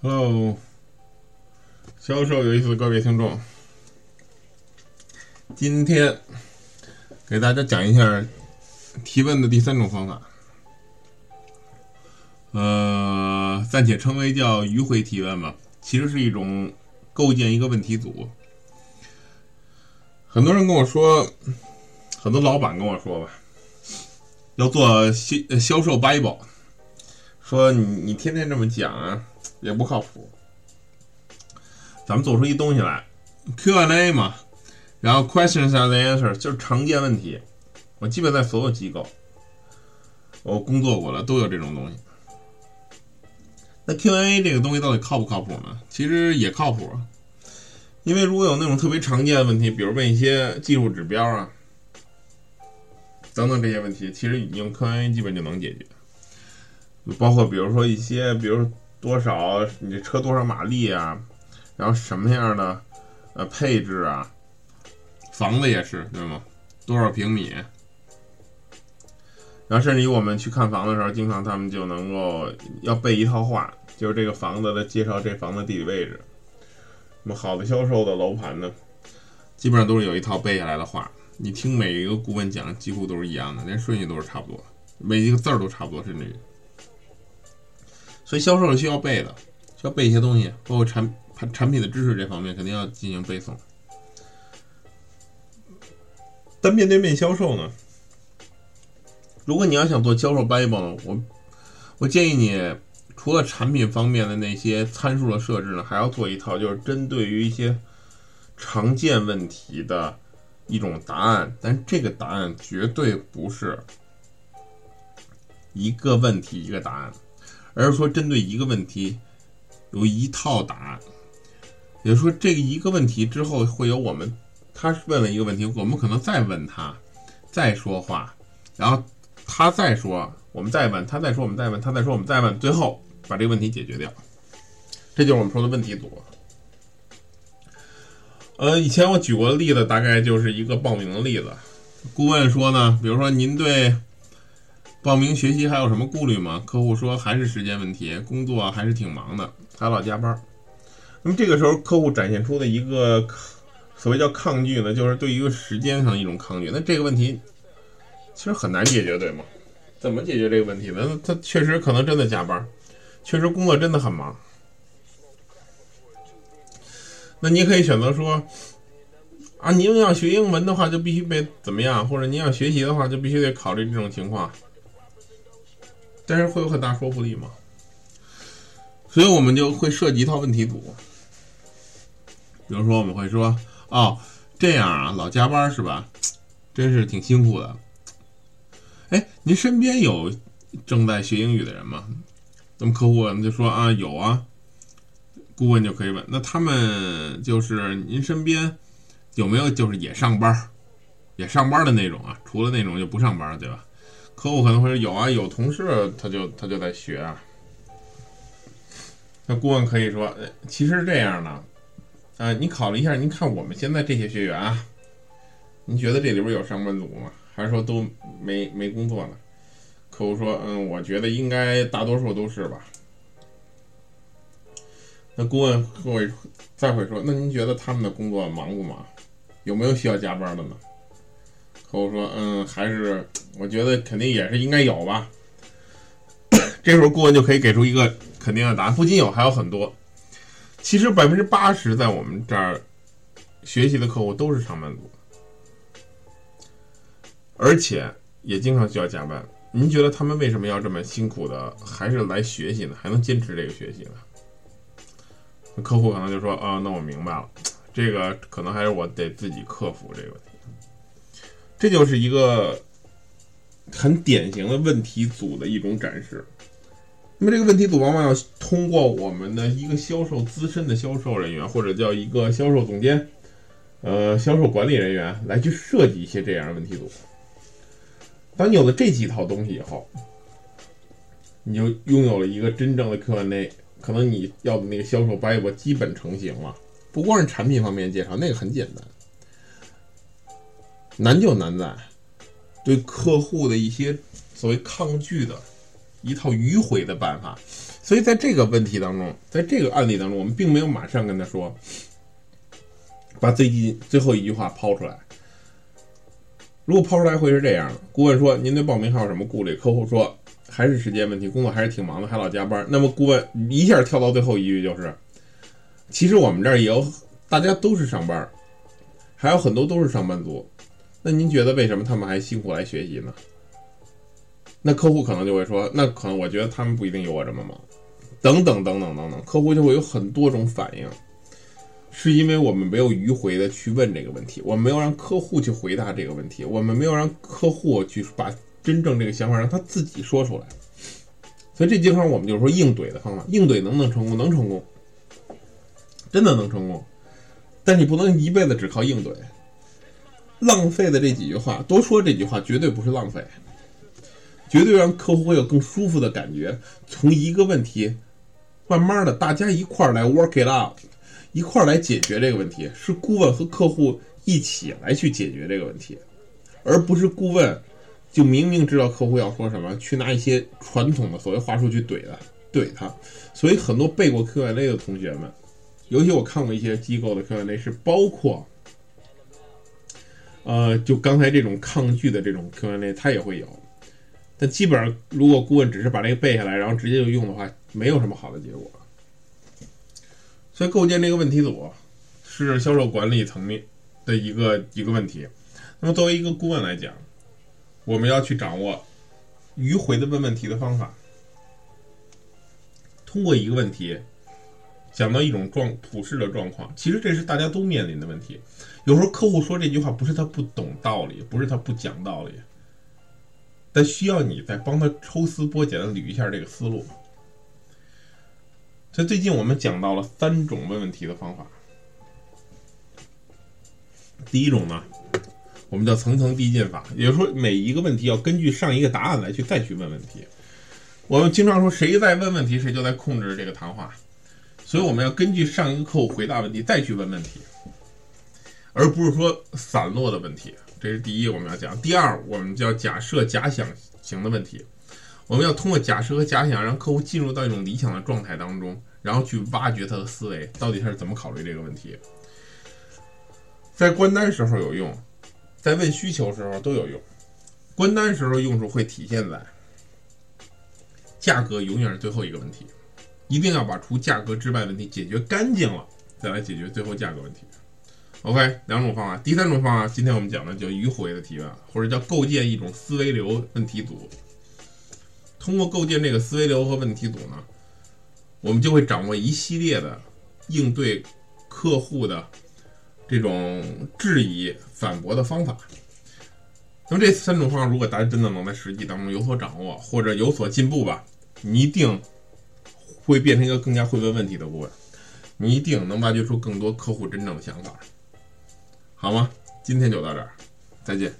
Hello，销售有意思的各位听众，今天给大家讲一下提问的第三种方法，呃，暂且称为叫迂回提问吧，其实是一种构建一个问题组。很多人跟我说，很多老板跟我说吧，要做销销售 Bible，说你你天天这么讲啊。也不靠谱。咱们做出一东西来，Q&A 嘛，然后 questions and answers 就是常见问题。我基本在所有机构，我工作过了都有这种东西。那 Q&A 这个东西到底靠不靠谱呢？其实也靠谱，因为如果有那种特别常见的问题，比如问一些技术指标啊，等等这些问题，其实你用 Q&A 基本就能解决。包括比如说一些，比如。多少？你这车多少马力啊？然后什么样的呃配置啊？房子也是对吗？多少平米？然后甚至于我们去看房的时候，经常他们就能够要背一套话，就是这个房子的介绍，这房子地理位置。那么好的销售的楼盘呢，基本上都是有一套背下来的话。你听每一个顾问讲，几乎都是一样的，连顺序都是差不多，每一个字儿都差不多，甚至于。所以销售是需要背的，需要背一些东西，包括产产品的知识这方面，肯定要进行背诵。但面对面销售呢，如果你要想做销售 Bible，我我建议你除了产品方面的那些参数的设置呢，还要做一套，就是针对于一些常见问题的一种答案。但这个答案绝对不是一个问题一个答案。而是说，针对一个问题，有一套答案。也就是说，这个一个问题之后，会有我们，他问了一个问题，我们可能再问他，再说话，然后他再说，我们再问，他再说，我们再问，他再说，我们再问，最后把这个问题解决掉。这就是我们说的问题组。呃，以前我举过的例子，大概就是一个报名的例子。顾问说呢，比如说您对。报名学习还有什么顾虑吗？客户说还是时间问题，工作还是挺忙的，还老加班。那么这个时候，客户展现出的一个所谓叫抗拒呢，就是对一个时间上的一种抗拒。那这个问题其实很难解决，对吗？怎么解决这个问题呢？他确实可能真的加班，确实工作真的很忙。那你可以选择说啊，您要学英文的话，就必须得怎么样？或者您要学习的话，就必须得考虑这种情况。但是会有很大说服力吗？所以我们就会设计一套问题组。比如说，我们会说：“哦，这样啊，老加班是吧？真是挺辛苦的。”哎，您身边有正在学英语的人吗？那么客户我们就说：“啊，有啊。”顾问就可以问：“那他们就是您身边有没有就是也上班，也上班的那种啊？除了那种就不上班，对吧？”客户可能会说有啊，有同事他就他就在学啊。那顾问可以说，其实是这样的，啊，你考虑一下，您看我们现在这些学员啊，您觉得这里边有上班族吗？还是说都没没工作呢？客户说，嗯，我觉得应该大多数都是吧。那顾问会再会说，那您觉得他们的工作忙不忙？有没有需要加班的呢？客户说：“嗯，还是我觉得肯定也是应该有吧。”这时候顾问就可以给出一个肯定的答案。不仅有，还有很多。其实百分之八十在我们这儿学习的客户都是上班族，而且也经常需要加班。您觉得他们为什么要这么辛苦的还是来学习呢？还能坚持这个学习呢？客户可能就说：“啊，那我明白了，这个可能还是我得自己克服这个问题。”这就是一个很典型的问题组的一种展示。那么这个问题组往往要通过我们的一个销售资深的销售人员，或者叫一个销售总监，呃，销售管理人员来去设计一些这样的问题组。当你有了这几套东西以后，你就拥有了一个真正的 Q&A，可能你要的那个销售 Bible 基本成型了。不光是产品方面介绍，那个很简单。难就难在，对客户的一些所谓抗拒的一套迂回的办法，所以在这个问题当中，在这个案例当中，我们并没有马上跟他说，把最近最后一句话抛出来。如果抛出来会是这样的：顾问说：“您对报名还有什么顾虑？”客户说：“还是时间问题，工作还是挺忙的，还老加班。”那么顾问一下跳到最后一句就是：“其实我们这儿也有，大家都是上班，还有很多都是上班族。那您觉得为什么他们还辛苦来学习呢？”那客户可能就会说：“那可能我觉得他们不一定有我这么忙。”等等等等等等，客户就会有很多种反应，是因为我们没有迂回的去问这个问题，我们没有让客户去回答这个问题，我们没有让客户去把真正这个想法让他自己说出来。所以这地方我们就是说硬怼的方法，硬怼能不能成功？能成功，真的能成功。但你不能一辈子只靠硬怼，浪费的这几句话，多说这句话绝对不是浪费，绝对让客户会有更舒服的感觉。从一个问题。慢慢的，大家一块儿来 work it out，一块儿来解决这个问题，是顾问和客户一起来去解决这个问题，而不是顾问就明明知道客户要说什么，去拿一些传统的所谓话术去怼他，怼他。所以很多背过 Q&A 的同学们，尤其我看过一些机构的 Q&A，是包括，呃，就刚才这种抗拒的这种 Q&A，他也会有。但基本上，如果顾问只是把这个背下来，然后直接就用的话，没有什么好的结果。所以，构建这个问题组是销售管理层面的一个一个问题。那么，作为一个顾问来讲，我们要去掌握迂回的问问题的方法。通过一个问题讲到一种状普世的状况，其实这是大家都面临的问题。有时候客户说这句话，不是他不懂道理，不是他不讲道理。但需要你再帮他抽丝剥茧的捋一下这个思路。所以最近我们讲到了三种问问题的方法。第一种呢，我们叫层层递进法，也就是说每一个问题要根据上一个答案来去再去问问题。我们经常说谁在问问题，谁就在控制这个谈话。所以我们要根据上一个客户回答问题再去问问题，而不是说散落的问题。这是第一，我们要讲。第二，我们叫假设假想型的问题。我们要通过假设和假想，让客户进入到一种理想的状态当中，然后去挖掘他的思维，到底他是怎么考虑这个问题。在关单时候有用，在问需求时候都有用。关单时候用处会体现在价格永远是最后一个问题，一定要把除价格之外问题解决干净了，再来解决最后价格问题。OK，两种方法。第三种方法，今天我们讲的叫迂回的提问，或者叫构建一种思维流问题组。通过构建这个思维流和问题组呢，我们就会掌握一系列的应对客户的这种质疑、反驳的方法。那么这三种方法，如果大家真的能在实际当中有所掌握或者有所进步吧，你一定会变成一个更加会问问题的顾问，你一定能挖掘出更多客户真正的想法。好吗？今天就到这儿，再见。